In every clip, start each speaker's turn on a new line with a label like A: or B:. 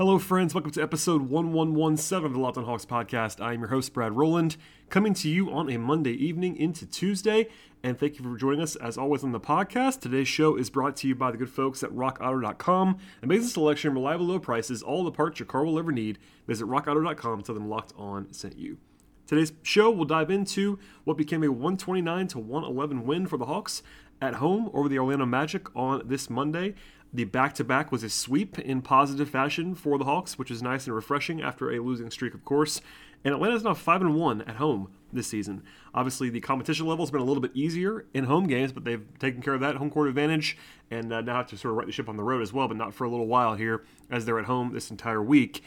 A: Hello, friends. Welcome to episode 1117 of the Locked on Hawks podcast. I am your host, Brad Rowland, coming to you on a Monday evening into Tuesday. And thank you for joining us, as always, on the podcast. Today's show is brought to you by the good folks at RockAuto.com. Amazing selection, reliable low prices, all the parts your car will ever need. Visit RockAuto.com, tell them Locked On sent you. Today's show will dive into what became a 129 to 111 win for the Hawks at home over the Orlando Magic on this Monday. The back to back was a sweep in positive fashion for the Hawks, which is nice and refreshing after a losing streak, of course. And Atlanta is now 5 and 1 at home this season. Obviously, the competition level has been a little bit easier in home games, but they've taken care of that home court advantage and uh, now have to sort of right the ship on the road as well, but not for a little while here as they're at home this entire week.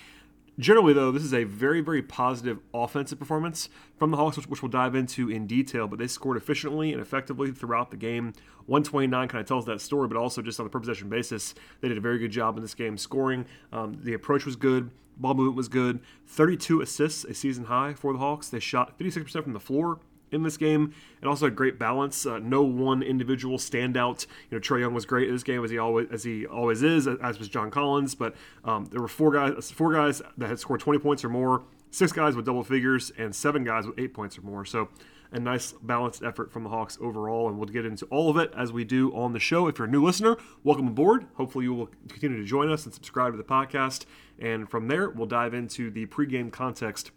A: Generally, though, this is a very, very positive offensive performance from the Hawks, which, which, we'll dive into in detail. But they scored efficiently and effectively throughout the game. 129 kind of tells that story, but also just on a per possession basis, they did a very good job in this game scoring. Um, the approach was good, ball movement was good. 32 assists, a season high for the Hawks. They shot 56% from the floor in this game, and also a great balance. Uh, no one individual standout. You know, Trae Young was great in this game as he always as he always is, as was John Collins. But um, there were four guys, four guys that had scored 20 points or more, six guys with double figures, and seven guys with eight points or more. So a nice balanced effort from the Hawks overall, and we'll get into all of it as we do on the show. If you're a new listener, welcome aboard. Hopefully, you will continue to join us and subscribe to the podcast. And from there, we'll dive into the pregame context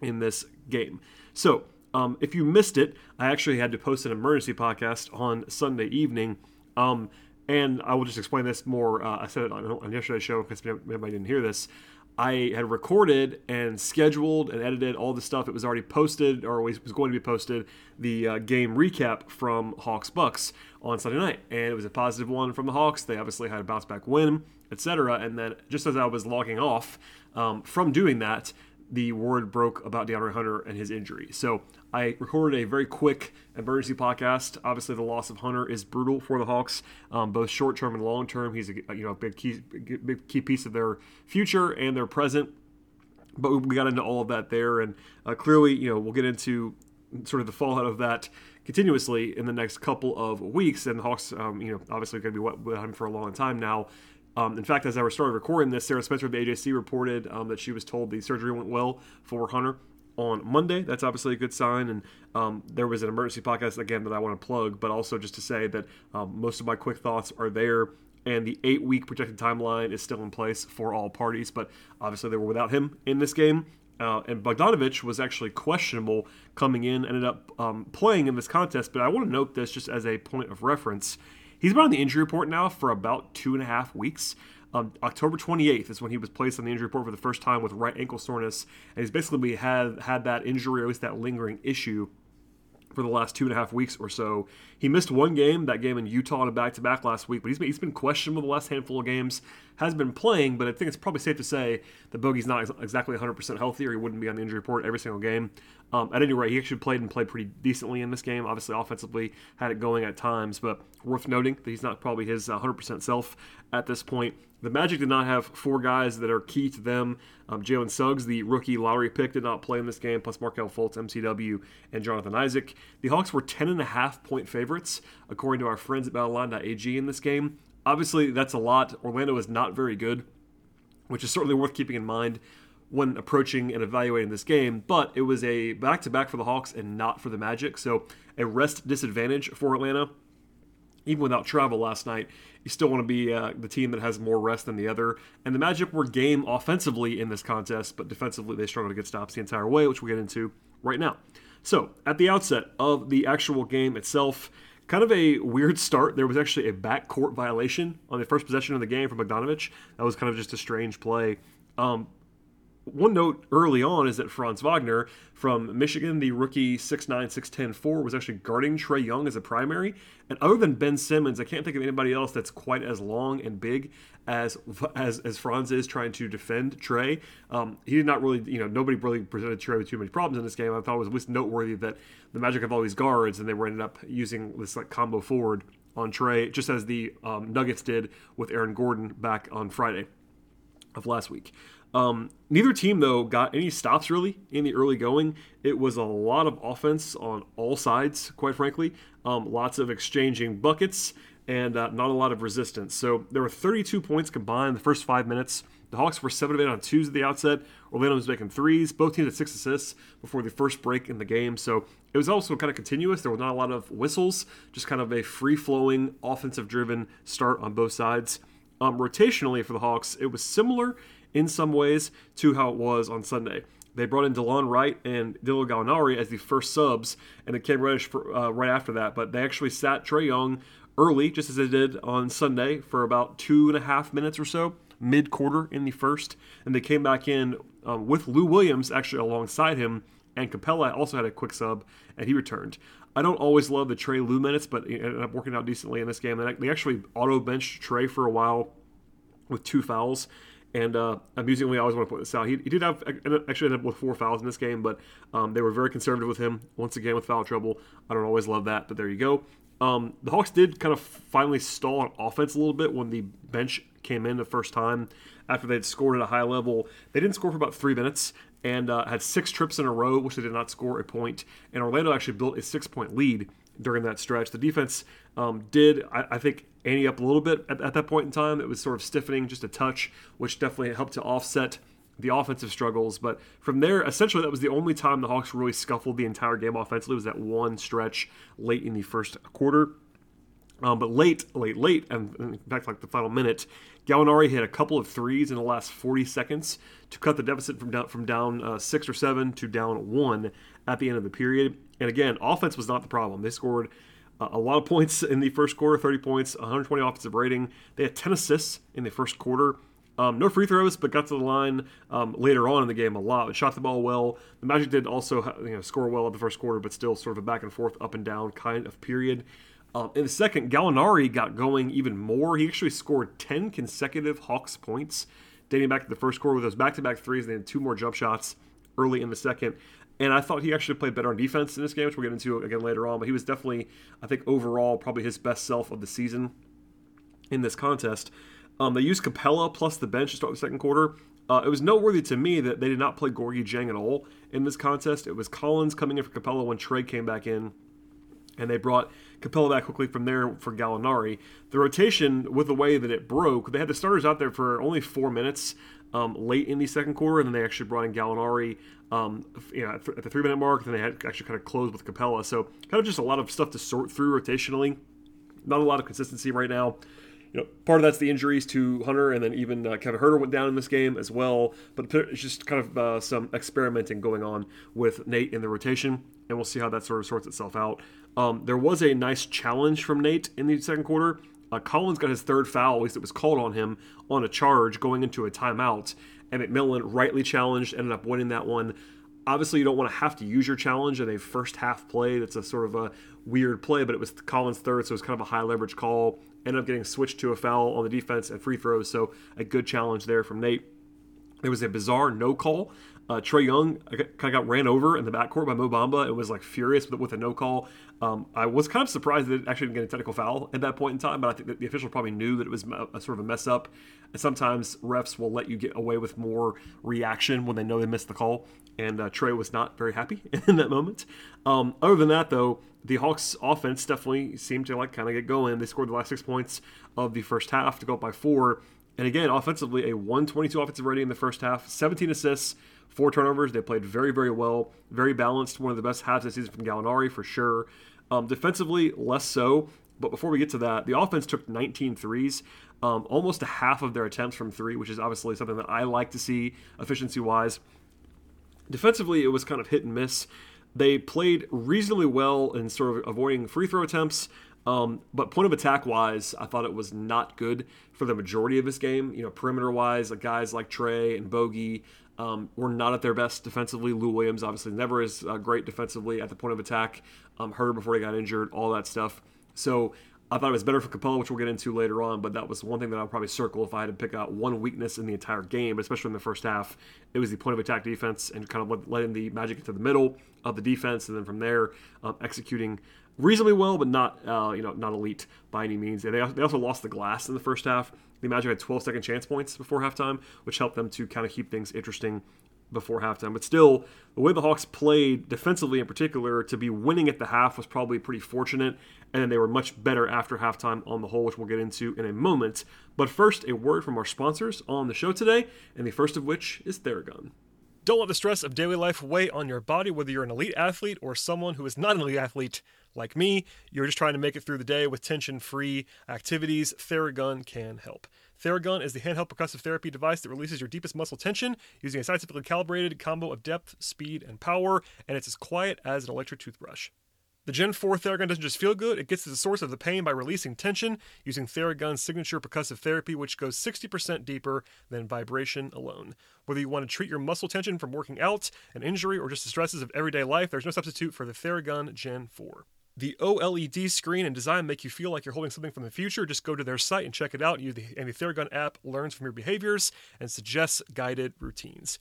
A: in this game. So, um, if you missed it, I actually had to post an emergency podcast on Sunday evening. Um, and I will just explain this more. Uh, I said it on, on yesterday's show because anybody didn't hear this. I had recorded and scheduled and edited all the stuff. It was already posted or was going to be posted. The uh, game recap from Hawks Bucks on Sunday night, and it was a positive one from the Hawks. They obviously had a bounce back win, etc. And then just as I was logging off um, from doing that, the word broke about DeAndre Hunter and his injury. So I recorded a very quick emergency podcast. Obviously, the loss of Hunter is brutal for the Hawks, um, both short term and long term. He's a you know big key big key piece of their future and their present. But we got into all of that there, and uh, clearly, you know, we'll get into sort of the fallout of that continuously in the next couple of weeks. And the Hawks, um, you know, obviously going to be with him for a long time now. Um, in fact, as I started recording this, Sarah Spencer of the AJC reported um, that she was told the surgery went well for Hunter on Monday. That's obviously a good sign. And um, there was an emergency podcast again that I want to plug, but also just to say that um, most of my quick thoughts are there. And the eight week projected timeline is still in place for all parties, but obviously they were without him in this game. Uh, and Bogdanovich was actually questionable coming in, ended up um, playing in this contest. But I want to note this just as a point of reference. He's been on the injury report now for about two and a half weeks. Um, October 28th is when he was placed on the injury report for the first time with right ankle soreness, and he's basically had had that injury, or at least that lingering issue, for the last two and a half weeks or so. He missed one game, that game in Utah, in a back to back last week, but he's been, he's been questionable the last handful of games, has been playing, but I think it's probably safe to say that Bogey's not exactly 100% healthy or he wouldn't be on the injury report every single game. Um, at any rate, he actually played and played pretty decently in this game. Obviously, offensively, had it going at times, but worth noting that he's not probably his 100% self at this point. The Magic did not have four guys that are key to them. Um, Jalen Suggs, the rookie lottery pick, did not play in this game, plus Markelle Fultz, MCW, and Jonathan Isaac. The Hawks were 10.5 point favorites, according to our friends at BetOnline.ag in this game. Obviously, that's a lot. Orlando is not very good, which is certainly worth keeping in mind when approaching and evaluating this game, but it was a back to back for the Hawks and not for the Magic. So a rest disadvantage for Atlanta. Even without travel last night, you still want to be uh, the team that has more rest than the other. And the Magic were game offensively in this contest, but defensively they struggled to get stops the entire way, which we'll get into right now. So, at the outset of the actual game itself, kind of a weird start. There was actually a backcourt violation on the first possession of the game from Bogdanovich. That was kind of just a strange play. Um, one note early on is that Franz Wagner from Michigan, the rookie 6'9, 6'10, 4, was actually guarding Trae Young as a primary. And other than Ben Simmons, I can't think of anybody else that's quite as long and big as as, as Franz is trying to defend Trae. Um, he did not really, you know, nobody really presented Trae with too many problems in this game. I thought it was noteworthy that the Magic have all these guards and they were ended up using this like combo forward on Trae, just as the um, Nuggets did with Aaron Gordon back on Friday of last week. Um, neither team, though, got any stops really in the early going. It was a lot of offense on all sides, quite frankly. Um, lots of exchanging buckets and uh, not a lot of resistance. So there were 32 points combined in the first five minutes. The Hawks were 7 of 8 on twos at the outset. Orlando was making threes. Both teams had six assists before the first break in the game. So it was also kind of continuous. There was not a lot of whistles, just kind of a free flowing, offensive driven start on both sides. Um, rotationally for the Hawks, it was similar in some ways to how it was on Sunday. They brought in Delon Wright and Danilo Gallinari as the first subs, and it Cam Reddish for, uh, right after that. But they actually sat Trae Young early, just as they did on Sunday, for about two and a half minutes or so, mid quarter in the first. And they came back in um, with Lou Williams actually alongside him, and Capela also had a quick sub, and he returned. I don't always love the Trae Lou minutes, but it ended up working out decently in this game. They actually auto benched Trae for a while with two fouls. And uh, amusingly, I always want to point this out. He, he did have actually ended up with four fouls in this game, but um, they were very conservative with him. Once again, with foul trouble. I don't always love that, but there you go. Um, the Hawks did kind of finally stall on offense a little bit when the bench came in the first time after they'd scored at a high level. They didn't score for about three minutes and uh, had six trips in a row, which they did not score a point. And Orlando actually built a six point lead during that stretch. The defense um, did, I, I, think, ante up a little bit at, at, that point in time. It was sort of stiffening just a touch, which definitely helped to offset the offensive struggles. But from there, essentially, that was the only time the Hawks really scuffled the entire game offensively. Was that one stretch late in the first quarter. Um, but late, late, late, and in fact, like the final minute, Gallinari hit a couple of threes in the last 40 seconds to cut the deficit from down from down uh, six or seven to down one at the end of the period. And again, offense was not the problem. They scored a lot of points in the first quarter, 30 points, 120 offensive rating. They had 10 assists in the first quarter. Um, no free throws, but got to the line um, later on in the game a lot. But shot the ball well. The Magic did also you know, score well in the first quarter, but still sort of a back and forth, up and down kind of period. Um, in the second, Gallinari got going even more. He actually scored 10 consecutive Hawks points, dating back to the first quarter with those back to back threes. They had two more jump shots early in the second. And I thought he actually played better on defense in this game, which we'll get into again later on. But he was definitely, I think, overall, probably his best self of the season in this contest. Um, they used Capela plus the bench to start the second quarter. Uh, it was noteworthy to me that they did not play Gorgui Dieng at all in this contest. It was Collins coming in for Capela when Trae came back in, and they brought Capela back quickly from there for Gallinari. The rotation, with the way that it broke, they had the starters out there for only four minutes um, late in the second quarter, and then they actually brought in Gallinari um, you know, at the three minute mark. Then they had actually kind of closed with Capela. So kind of just a lot of stuff to sort through rotationally. Not a lot of consistency right now you know, part of that's the injuries to Hunter, and then even uh, Kevin Huerter went down in this game as well. But it's just kind of uh, some experimenting going on with Nate in the rotation, and we'll see how that sort of sorts itself out. Um, there was a nice challenge from Nate in the second quarter. Uh, Collins got his third foul, at least it was called on him, on a charge going into a timeout, and McMillan rightly challenged, ended up winning that one. Obviously, you don't want to have to use your challenge in a first half play. That's a sort of a weird play, but it was Collins' third, so it was kind of a high leverage call ended up getting switched to a foul on the defense and free throws. So a good challenge there from Nate. There was a bizarre no call. Uh, Trae Young kind of got ran over in the backcourt by Mo Bamba and was like furious with, with a no call. Um, I was kind of surprised that it actually didn't get a technical foul at that point in time, but I think that the official probably knew that it was a, a sort of a mess up. And sometimes refs will let you get away with more reaction when they know they missed the call. And uh, Trae was not very happy in that moment. Um, other than that, though, the Hawks offense definitely seemed to like kind of get going. They scored the last six points of the first half to go up by four. And again, offensively, a 122 offensive rating in the first half, 17 assists, four turnovers. They played very, very well, very balanced. One of the best halves this season from Gallinari for sure. Um, defensively, less so. But before we get to that, the offense took 19 threes, um, almost a half of their attempts from three, which is obviously something that I like to see efficiency wise. Defensively, it was kind of hit and miss. They played reasonably well in sort of avoiding free throw attempts. Um, but point of attack wise, I thought it was not good for the majority of this game. You know, perimeter wise, like guys like Trae and Bogey, um, were not at their best defensively. Lou Williams obviously never is uh, great defensively at the point of attack. Um, Huerter before he got injured, all that stuff. So I thought it was better for Capela, which we'll get into later on, but that was one thing that I would probably circle if I had to pick out one weakness in the entire game, especially in the first half. It was the point of attack defense and kind of letting the Magic into the middle of the defense, and then from there um, executing reasonably well, but not uh, you know not elite by any means. They, they also lost the glass in the first half. The Magic had 12 second chance points before halftime, which helped them to kind of keep things interesting before halftime. But still, the way the Hawks played defensively in particular to be winning at the half was probably pretty fortunate. And then they were much better after halftime on the whole, which we'll get into in a moment. But first, a word from our sponsors on the show today, and the first of which is Theragun. Don't let the stress of daily life weigh on your body, whether you're an elite athlete or someone who is not an elite athlete like me. You're just trying to make it through the day with tension free activities. Theragun can help. Theragun is the handheld percussive therapy device that releases your deepest muscle tension using a scientifically calibrated combo of depth, speed, and power, and it's as quiet as an electric toothbrush. The Gen 4 Theragun doesn't just feel good, it gets to the source of the pain by releasing tension using Theragun's signature percussive therapy, which goes 60% deeper than vibration alone. Whether you want to treat your muscle tension from working out, an injury, or just the stresses of everyday life, there's no substitute for the Theragun Gen 4. The OLED screen and design make you feel like you're holding something from the future. Just go to their site and check it out. And the Theragun app learns from your behaviors and suggests guided routines.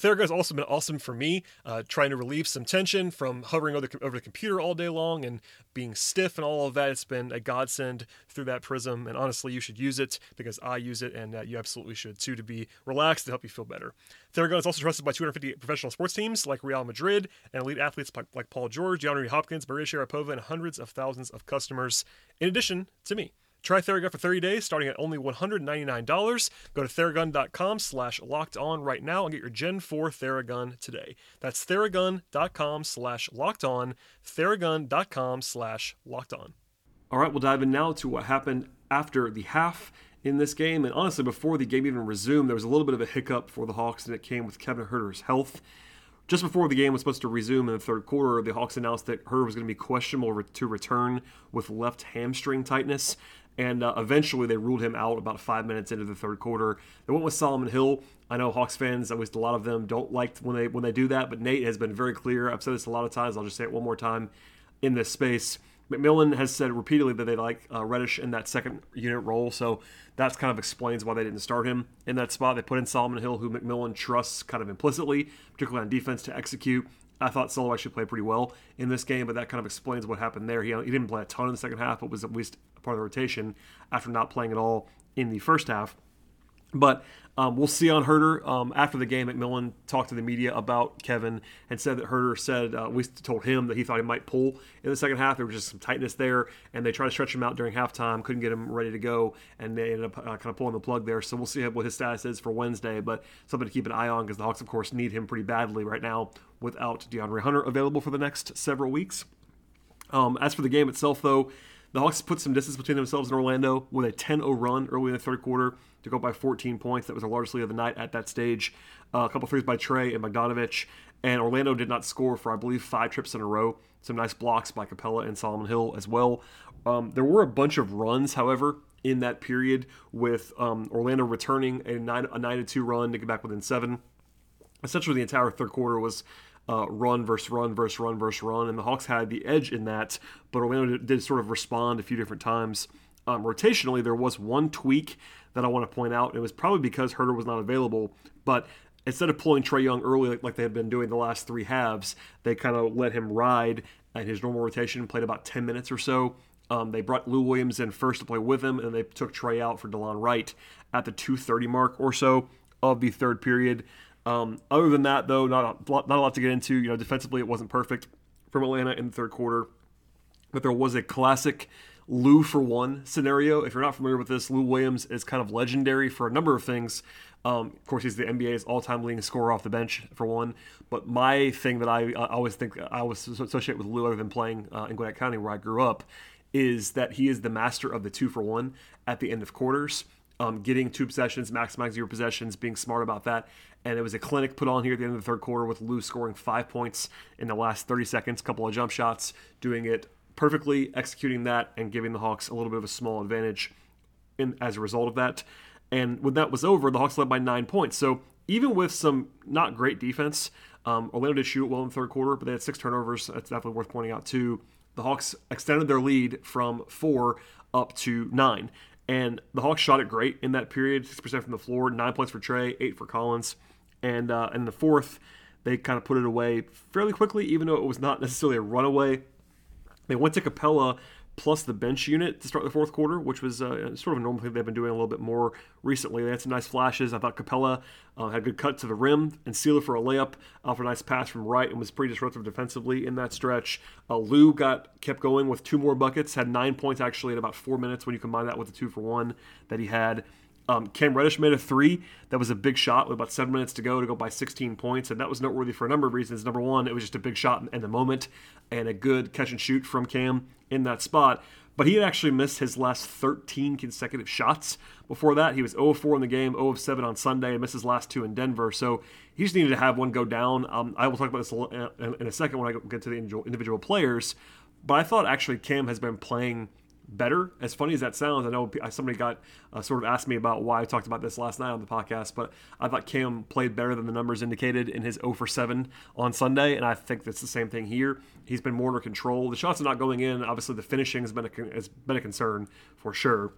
A: Theragun has also been awesome for me, uh, trying to relieve some tension from hovering over the, over the computer all day long and being stiff and all of that. It's been a godsend through that prism. And honestly, you should use it because I use it, and uh, you absolutely should too to be relaxed to help you feel better. Theragun is also trusted by 250 professional sports teams like Real Madrid and elite athletes like Paul George, DeAndre Hopkins, Maria Sharapova, and hundreds of thousands of customers, in addition to me. Try Theragun for 30 days, starting at only $199. Go to theragun.com slash locked on right now and get your Gen 4 Theragun today. That's theragun.com slash locked on, theragun.com slash locked on. All right, we'll dive in now to what happened after the half in this game. And honestly, before the game even resumed, there was a little bit of a hiccup for the Hawks, and it came with Kevin Huerter's health. Just before the game was supposed to resume in the third quarter, the Hawks announced that Huerter was going to be questionable to return with left hamstring tightness and uh, eventually they ruled him out about five minutes into the third quarter. They went with Solomon Hill. I know Hawks fans, at least a lot of them, don't like when they when they do that, but Nate has been very clear. I've said this a lot of times. I'll just say it one more time in this space. McMillan has said repeatedly that they like uh, Reddish in that second unit role, so that's kind of explains why they didn't start him in that spot. They put in Solomon Hill, who McMillan trusts kind of implicitly, particularly on defense, to execute. I thought Solo actually played pretty well in this game, but that kind of explains what happened there. He, he didn't play a ton in the second half, but was at least part of the rotation after not playing at all in the first half. But um, we'll see on Huerter Um, after the game, McMillan talked to the media about Kevin and said that Huerter said, uh, we told him that he thought he might pull in the second half. There was just some tightness there, and they tried to stretch him out during halftime, couldn't get him ready to go, and they ended up uh, kind of pulling the plug there. So we'll see what his status is for Wednesday, but something to keep an eye on because the Hawks, of course, need him pretty badly right now without DeAndre Hunter available for the next several weeks. Um, as for the game itself, though, the Hawks put some distance between themselves and Orlando with a 10 0 run early in the third quarter to go by 14 points. That was the largest lead of the night at that stage. Uh, a couple threes by Trae and Bogdanovich. And Orlando did not score for, I believe, five trips in a row. Some nice blocks by Capela and Solomon Hill as well. Um, there were a bunch of runs, however, in that period with um, Orlando returning a 9 a 9 2 run to get back within seven. Essentially, the entire third quarter was uh, run versus run versus run versus run, and the Hawks had the edge in that. But Orlando did, sort of respond a few different times. Um, rotationally, there was one tweak that I want to point out. It was probably because Huerter was not available, but instead of pulling Trae Young early like, like they had been doing the last three halves, they kind of let him ride at his normal rotation, played about 10 minutes or so. Um, they brought Lou Williams in first to play with him, and they took Trae out for Delon Wright at the 2:30 mark or so of the third period. Um, other than that, though, not a, not a lot to get into. You know, defensively, it wasn't perfect from Atlanta in the third quarter, but there was a classic Lou for one scenario. If you're not familiar with this, Lou Williams is kind of legendary for a number of things. Um, of course, he's the NBA's all-time leading scorer off the bench for one. But my thing that I, I always think I always associate with Lou, other than playing uh, in Gwinnett County where I grew up, is that he is the master of the two for one at the end of quarters. Um, getting two possessions, maximizing your possessions, being smart about that. And it was a clinic put on here at the end of the third quarter with Lou scoring five points in the last 30 seconds, a couple of jump shots, doing it perfectly, executing that, and giving the Hawks a little bit of a small advantage in, as a result of that. And when that was over, the Hawks led by nine points. So even with some not great defense, um, Orlando did shoot well in the third quarter, but they had six turnovers. That's definitely worth pointing out too. The Hawks extended their lead from four up to nine. And the Hawks shot it great in that period, 6% from the floor, nine points for Trae, eight for Collins. And uh, in the fourth, they kind of put it away fairly quickly, even though it was not necessarily a runaway. They went to Capela plus the bench unit to start the fourth quarter, which was uh, sort of a normal thing they've been doing a little bit more recently. They had some nice flashes. I thought Capela uh, had a good cut to the rim and Sealer for a layup off a nice pass from right and was pretty disruptive defensively in that stretch. Uh, Lou got kept going with two more buckets, had nine points actually in about four minutes when you combine that with the two for one that he had. Um, Cam Reddish made a three. That was a big shot with about seven minutes to go to go by 16 points, and that was noteworthy for a number of reasons. Number one, it was just a big shot in the moment and a good catch and shoot from Cam in that spot. But he had actually missed his last 13 consecutive shots. Before that, he was 0 4 in the game, 0 7 on Sunday, and missed his last two in Denver. So he just needed to have one go down. Um, I will talk about this in a second when I get to the individual players. But I thought actually Cam has been playing better. As funny as that sounds, I know somebody got uh, sort of asked me about why I talked about this last night on the podcast, but I thought Cam played better than the numbers indicated in his 0 for 7 on Sunday, and I think that's the same thing here. He's been more under control. The shots are not going in. Obviously, the finishing has been a, has been a concern for sure.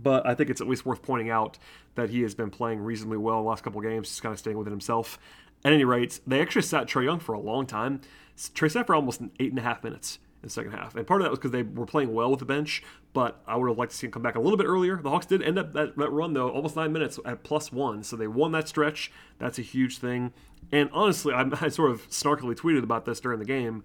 A: But I think it's at least worth pointing out that he has been playing reasonably well the last couple games, just kind of staying within himself. At any rate, they actually sat Trae Young for a long time. Trae sat for almost eight and a half minutes in the second half. And part of that was because they were playing well with the bench, but I would have liked to see him come back a little bit earlier. The Hawks did end up that, that run, though, almost nine minutes at plus one. So they won that stretch. That's a huge thing. And honestly, I, I sort of snarkily tweeted about this during the game,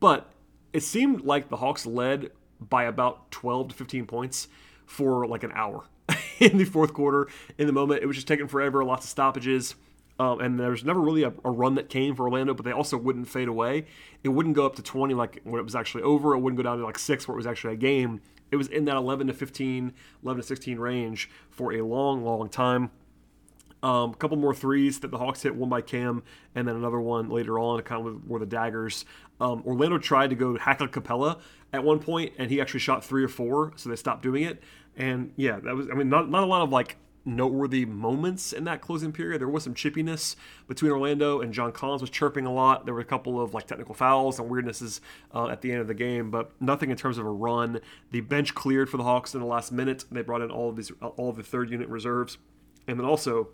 A: but it seemed like the Hawks led by about 12 to 15 points for like an hour in the fourth quarter. In the moment, it was just taking forever, lots of stoppages. Um, and there was never really a, a, run that came for Orlando, but they also wouldn't fade away. It wouldn't go up to 20 like when it was actually over. It wouldn't go down to like six where it was actually a game. It was in that 11 to 15, 11 to 16 range for a long, long time. Um, a couple more threes that the Hawks hit, one by Cam, and then another one later on, kind of were the daggers. Um, Orlando tried to go Hackler Capela at one point, and he actually shot three or four, so they stopped doing it. And yeah, that was, I mean, not, not a lot of like noteworthy moments in that closing period. There was some chippiness between Orlando and John Collins was chirping a lot. There were a couple of like technical fouls and weirdnesses uh, at the end of the game, but nothing in terms of a run. The bench cleared for the Hawks in the last minute. They brought in all of these all of the third unit reserves, and then also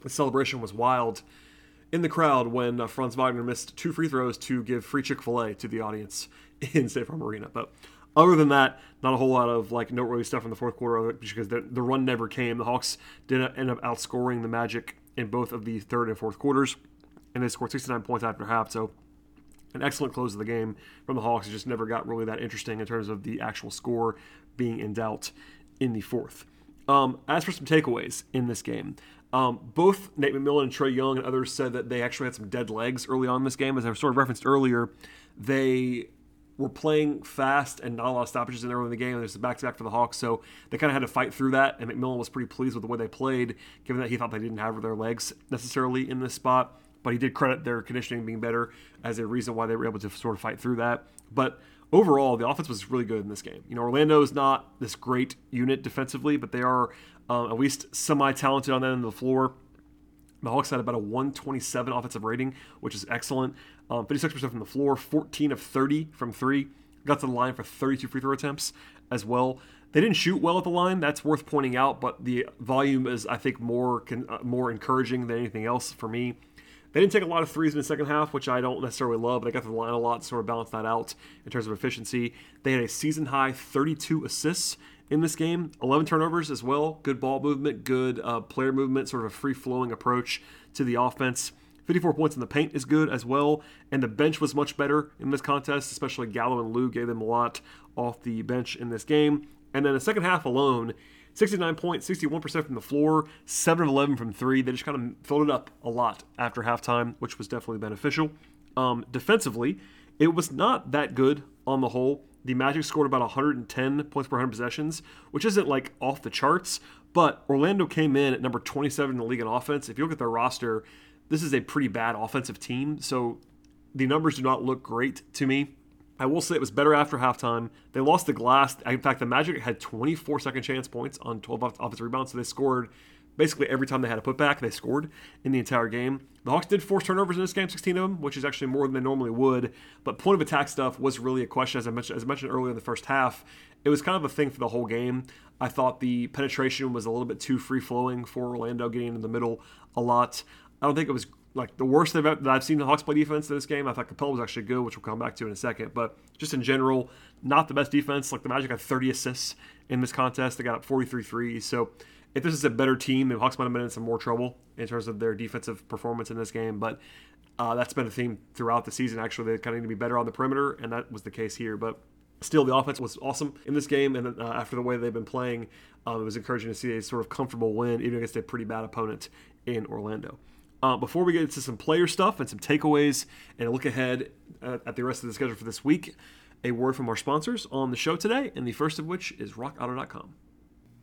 A: the celebration was wild in the crowd when uh, Franz Wagner missed two free throws to give free Chick Fil A to the audience in State Farm Arena, but. Other than that, not a whole lot of like noteworthy stuff in the fourth quarter of it because the, the run never came. The Hawks did end up outscoring the Magic in both of the third and fourth quarters, and they scored 69 points after half. So an excellent close of the game from the Hawks. It just never got really that interesting in terms of the actual score being in doubt in the fourth. Um, as for some takeaways in this game, um, both Nate McMillan and Trae Young and others said that they actually had some dead legs early on in this game. As I sort of referenced earlier, they were playing fast and not a lot of stoppages in early in the game. There's a back to back for the Hawks, so they kind of had to fight through that. And McMillan was pretty pleased with the way they played, given that he thought they didn't have their legs necessarily in this spot. But he did credit their conditioning being better as a reason why they were able to sort of fight through that. But overall, the offense was really good in this game. You know, Orlando is not this great unit defensively, but they are um, at least semi talented on that end of the floor. The Hawks had about a 127 offensive rating, which is excellent. Um, 56% from the floor, 14 of 30 from three. Got to the line for 32 free throw attempts as well. They didn't shoot well at the line. That's worth pointing out, but the volume is, I think, more uh, more encouraging than anything else for me. They didn't take a lot of threes in the second half, which I don't necessarily love, but they got to the line a lot sort of balance that out in terms of efficiency. They had a season high 32 assists in this game, 11 turnovers as well. Good ball movement, good uh, player movement, sort of a free flowing approach to the offense. 54 points in the paint is good as well, and the bench was much better in this contest, especially Gallo and Lou gave them a lot off the bench in this game. And then the second half alone, 69 points, 61% from the floor, 7 of 11 from 3. They just kind of filled it up a lot after halftime, which was definitely beneficial. Um, defensively, it was not that good on the whole. The Magic scored about 110 points per 100 possessions, which isn't like off the charts, but Orlando came in at number 27 in the league in offense. If you look at their roster, this is a pretty bad offensive team, so the numbers do not look great to me. I will say it was better after halftime. They lost the glass. In fact, the Magic had 24 second chance points on 12 offensive rebounds, so they scored basically every time they had a putback, they scored in the entire game. The Hawks did force turnovers in this game, 16 of them, which is actually more than they normally would. But point of attack stuff was really a question, as I mentioned, as I mentioned earlier in the first half. It was kind of a thing for the whole game. I thought the penetration was a little bit too free flowing for Orlando, getting in the middle a lot. I don't think it was like the worst that I've seen the Hawks play defense in this game. I thought Capela was actually good, which we'll come back to in a second. But just in general, not the best defense. Like the Magic had 30 assists in this contest. They got up 43 threes. So if this is a better team, the Hawks might have been in some more trouble in terms of their defensive performance in this game. But uh, that's been a theme throughout the season. Actually, they kind of need to be better on the perimeter, and that was the case here. But still, the offense was awesome in this game, and uh, after the way they've been playing, um, it was encouraging to see a sort of comfortable win, even against a pretty bad opponent in Orlando. Uh, before we get into some player stuff and some takeaways and a look ahead at the rest of the schedule for this week, a word from our sponsors on the show today, and the first of which is RockAuto.com.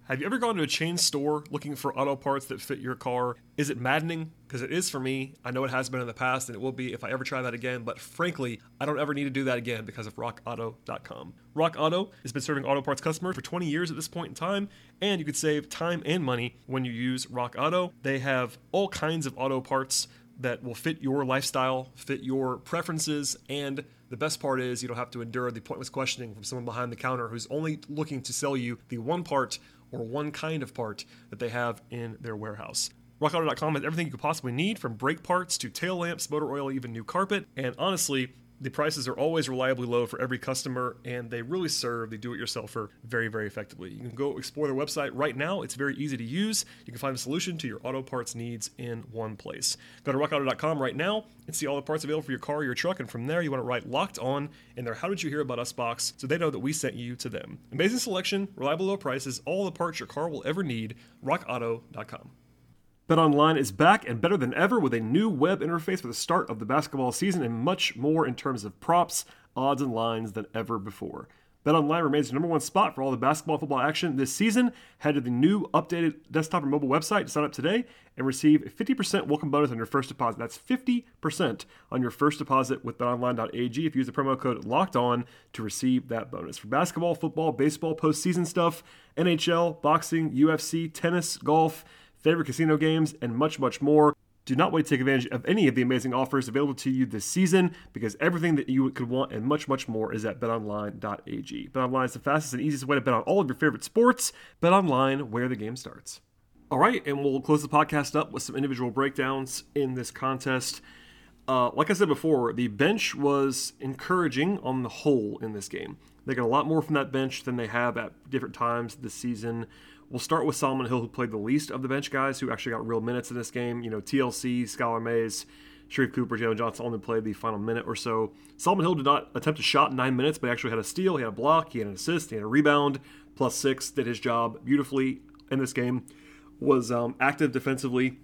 A: Have you ever gone to a chain store looking for auto parts that fit your car? Is it maddening? Because it is for me. I know it has been in the past and it will be if I ever try that again, but frankly, I don't ever need to do that again because of rockauto.com. Rock Auto has been serving auto parts customers for 20 years at this point in time, and you could save time and money when you use Rock Auto. They have all kinds of auto parts that will fit your lifestyle, fit your preferences, and the best part is you don't have to endure the pointless questioning from someone behind the counter who's only looking to sell you the one part or one kind of part that they have in their warehouse. RockAuto.com has everything you could possibly need from brake parts to tail lamps, motor oil, even new carpet. And honestly, the prices are always reliably low for every customer, and they really serve the do it yourselfer very, very effectively. You can go explore their website right now. It's very easy to use. You can find a solution to your auto parts needs in one place. Go to rockauto.com right now and see all the parts available for your car or your truck. And from there, you want to write locked on in their How Did You Hear About Us box so they know that we sent you to them. Amazing selection, reliable low prices, all the parts your car will ever need. RockAuto.com. BetOnline is back and better than ever with a new web interface for the start of the basketball season and much more in terms of props, odds, and lines than ever before. BetOnline remains the number one spot for all the basketball and football action this season. Head to the new updated desktop and mobile website to sign up today and receive a 50% welcome bonus on your first deposit. That's 50% on your first deposit with betonline.ag if you use the promo code locked on to receive that bonus. For basketball, football, baseball, postseason stuff, NHL, boxing, UFC, tennis, golf, favorite casino games, and much, much more. Do not wait to take advantage of any of the amazing offers available to you this season because everything that you could want and much, much more is at betonline.ag. BetOnline is the fastest and easiest way to bet on all of your favorite sports. BetOnline, where the game starts. All right, and we'll close the podcast up with some individual breakdowns in this contest. Uh, like I said before, the bench was encouraging on the whole in this game. They got a lot more from that bench than they have at different times this season. We'll start with Solomon Hill, who played the least of the bench guys, who actually got real minutes in this game. You know, TLC, Skylar Mays, Sharife Cooper, Jalen Johnson only played the final minute or so. Solomon Hill did not attempt a shot in nine minutes, but actually had a steal, he had a block, he had an assist, he had a rebound, plus six, did his job beautifully in this game. Was um, active defensively.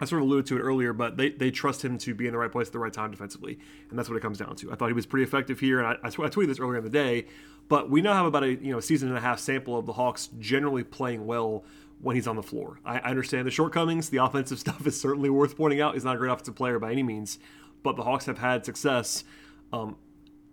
A: I sort of alluded to it earlier, but they, they trust him to be in the right place at the right time defensively, and that's what it comes down to. I thought he was pretty effective here, and I, I, tweeted this earlier in the day. But we now have about a you know season and a half sample of the Hawks generally playing well when he's on the floor. I, I understand the shortcomings. The offensive stuff is certainly worth pointing out. He's not a great offensive player by any means, but the Hawks have had success um,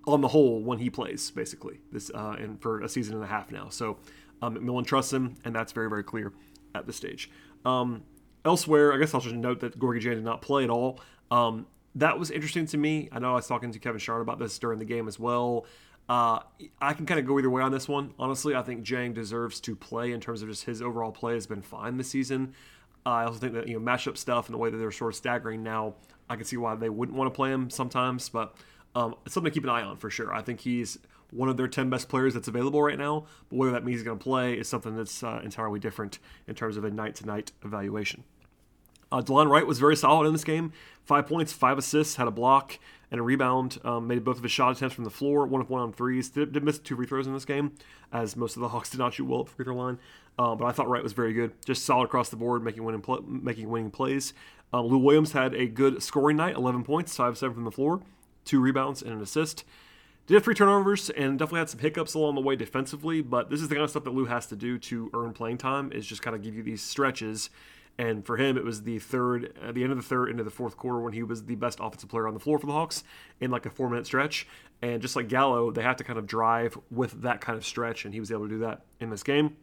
A: on the whole when he plays, basically this uh, and for a season and a half now. So um, McMillan trusts him, and that's very very clear at this stage. Um, elsewhere, I guess I'll just note that Gorgui Dieng did not play at all. Um, that was interesting to me. I know I was talking to Kevin Sharn about this during the game as well. Uh, I can kind of go either way on this one. Honestly, I think Dieng deserves to play in terms of just his overall play has been fine this season. Uh, I also think that you know matchup stuff and the way that they're sort of staggering now, I can see why they wouldn't want to play him sometimes. But um, it's something to keep an eye on for sure. I think he's one of their 10 best players that's available right now. But whether that means he's going to play is something that's uh, entirely different in terms of a night to night evaluation. Uh, Delon Wright was very solid in this game. Five points, five assists, had a block and a rebound. Um, made both of his shot attempts from the floor, one of one on threes. Did, did miss two free throws in this game, as most of the Hawks did not shoot well at the free throw line. Uh, but I thought Wright was very good, just solid across the board, making winning pl- making winning plays. Um, Lou Williams had a good scoring night, 11 points, five seven from the floor, two rebounds and an assist. Did have three turnovers and definitely had some hiccups along the way defensively, but this is the kind of stuff that Lou has to do to earn playing time. Is just kind of give you these stretches and for him, it was the third, at the end of the third, into the fourth quarter when he was the best offensive player on the floor for the Hawks in like a four minute stretch. And just like Gallo, they have to kind of drive with that kind of stretch, and he was able to do that in this game.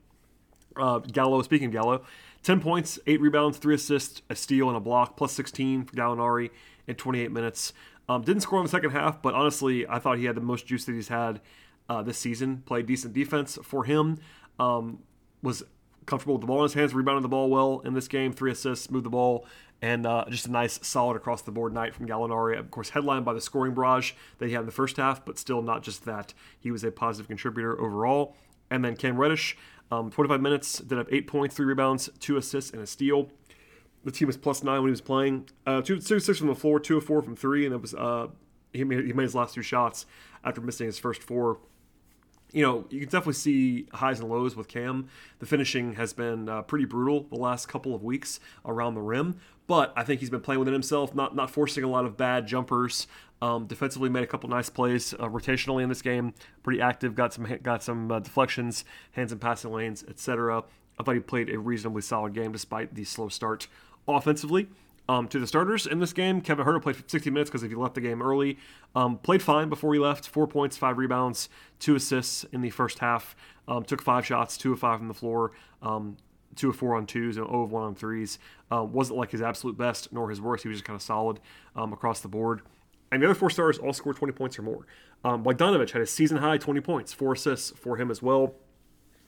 A: Uh, Gallo, speaking of Gallo, 10 points, 8 rebounds, 3 assists, a steal, and a block, plus 16 for Gallinari in 28 minutes. Um, didn't score in the second half, but honestly, I thought he had the most juice that he's had uh, this season. Played decent defense for him. Um, was comfortable with the ball in his hands, rebounded the ball well in this game. Three assists, moved the ball, and uh, just a nice, solid across the board night from Gallinari. Of course, headlined by the scoring barrage that he had in the first half, but still not just that. He was a positive contributor overall. And then Cam Reddish, um, 25 minutes, did have eight points, three rebounds, two assists, and a steal. The team was plus nine when he was playing. Uh, two, two six from the floor, two of four from three, and it was uh, he made, he made his last two shots after missing his first four you know, you can definitely see highs and lows with Cam. The finishing has been uh, pretty brutal the last couple of weeks around the rim, but I think he's been playing within himself, not not forcing a lot of bad jumpers. Um, defensively, made a couple nice plays uh, rotationally in this game. Pretty active, got some got some uh, deflections, hands and passing lanes, etc. I thought he played a reasonably solid game despite the slow start offensively. Um, to the starters in this game, Kevin Huerter played 60 minutes because if he left the game early, um, played fine before he left. Four points, five rebounds, two assists in the first half. Um, took five shots, two of five from the floor, um, two of four on twos, and 0 of one on threes. Uh, wasn't like his absolute best nor his worst. He was just kind of solid um, across the board. And the other four stars all scored 20 points or more. Um, Bogdanovich had a season high 20 points, four assists for him as well.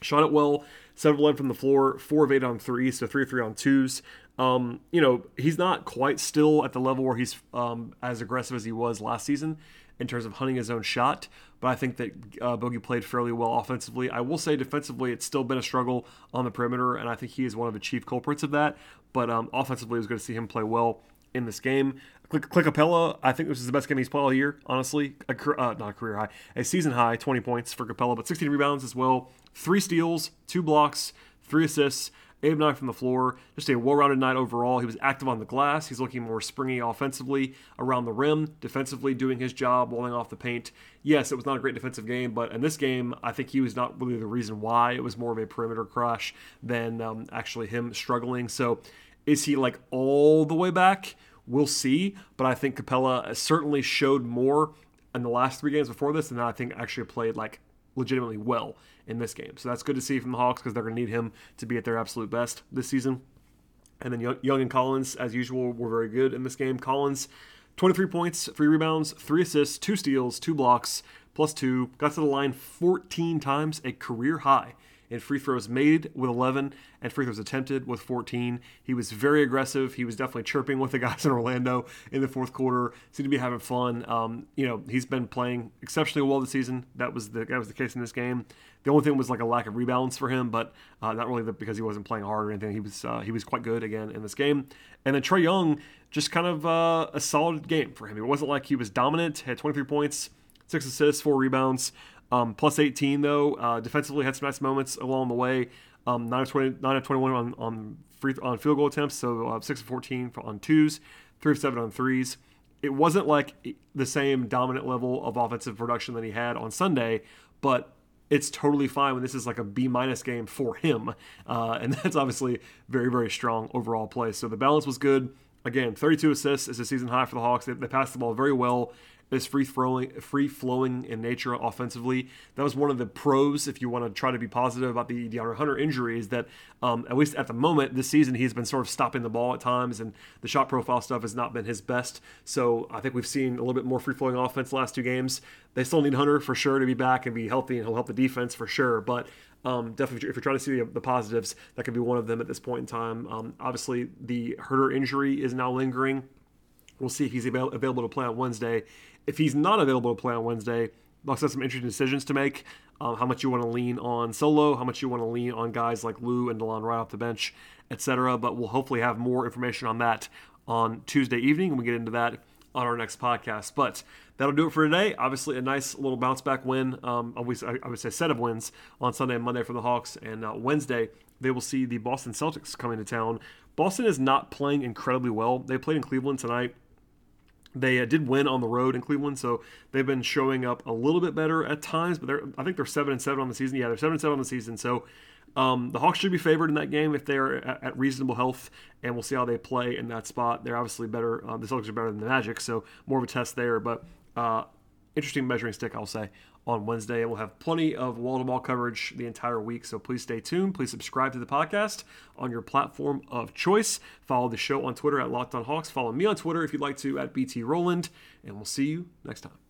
A: Shot it well, 7 of from the floor, 4 of 8 on threes, so 3 of 3 on twos. Um, you know, he's not quite still at the level where he's um, as aggressive as he was last season in terms of hunting his own shot, but I think that uh, Bogey played fairly well offensively. I will say defensively, it's still been a struggle on the perimeter, and I think he is one of the chief culprits of that. But um, offensively, it was good to see him play well in this game. Click, Clint Capela, I think this is the best game he's played all year, honestly. A, uh, not a career high, a season high, 20 points for Capela, but 16 rebounds as well, three steals, two blocks, three assists. Abe Knight from the floor. Just a well rounded night overall. He was active on the glass. He's looking more springy offensively around the rim, defensively doing his job, walling off the paint. Yes, it was not a great defensive game, but in this game, I think he was not really the reason why. It was more of a perimeter crash than um, actually him struggling. So is he like all the way back? We'll see. But I think Capela certainly showed more in the last three games before this, and I think actually played like legitimately well in this game. So that's good to see from the Hawks because they're going to need him to be at their absolute best this season. And then Young and Collins, as usual, were very good in this game. Collins, 23 points, three rebounds, three assists, two steals, two blocks, plus two. Got to the line 14 times, a career high in free throws made with 11 and free throws attempted with 14. He was very aggressive. He was definitely chirping with the guys in Orlando in the fourth quarter. Seemed to be having fun. Um, you know, he's been playing exceptionally well this season. That was the that was the case in this game. The only thing was like a lack of rebounds for him, but uh, not really because he wasn't playing hard or anything. He was uh, he was quite good again in this game. And then Trae Young, just kind of uh, a solid game for him. It wasn't like he was dominant. Had 23 points, six assists, four rebounds. Um, plus 18 though. Uh, defensively had some nice moments along the way. Um, 9 of 20, 9 of 21 on on free on field goal attempts, so uh, 6 of 14 on twos, 3 of 7 on threes. It wasn't like the same dominant level of offensive production that he had on Sunday, but it's totally fine when this is like a B minus game for him, uh, and that's obviously very very strong overall play. So the balance was good. Again, 32 assists is a season high for the Hawks. They, they passed the ball very well is free flowing, free flowing in nature offensively. That was one of the pros, if you want to try to be positive about the DeAndre Hunter injury, is that um, at least at the moment this season he's been sort of stopping the ball at times, and the shot profile stuff has not been his best. So I think we've seen a little bit more free flowing offense last two games. They still need Hunter for sure to be back and be healthy, and he'll help the defense for sure. But um, definitely, if you're trying to see the, the, positives, that could be one of them at this point in time. Um, obviously, the Huerter injury is now lingering. We'll see if he's available to play on Wednesday. If he's not available to play on Wednesday, Bucks have some interesting decisions to make. Um, how much you want to lean on Solo, how much you want to lean on guys like Lou and Delon right off the bench, etc. But we'll hopefully have more information on that on Tuesday evening, and we get into that on our next podcast. But that'll do it for today. Obviously, a nice little bounce back win. Um, I would say, set of wins on Sunday and Monday for the Hawks, and uh, Wednesday they will see the Boston Celtics coming to town. Boston is not playing incredibly well. They played in Cleveland tonight. They uh, did win on the road in Cleveland, so they've been showing up a little bit better at times. But they're, I think they're seven and seven on the season. Yeah, they're seven and seven on the season. So um, the Hawks should be favored in that game if they're at, at, reasonable health, and we'll see how they play in that spot. They're obviously better. Uh, the Celtics are better than the Magic, so more of a test there. But uh, interesting measuring stick, I'll say, on Wednesday. We'll have plenty of wall to wall coverage the entire week. So please stay tuned. Please subscribe to the podcast on your platform of choice. Follow the show on Twitter at Locked On Hawks. Follow me on Twitter if you'd like to at BT Rowland, And we'll see you next time.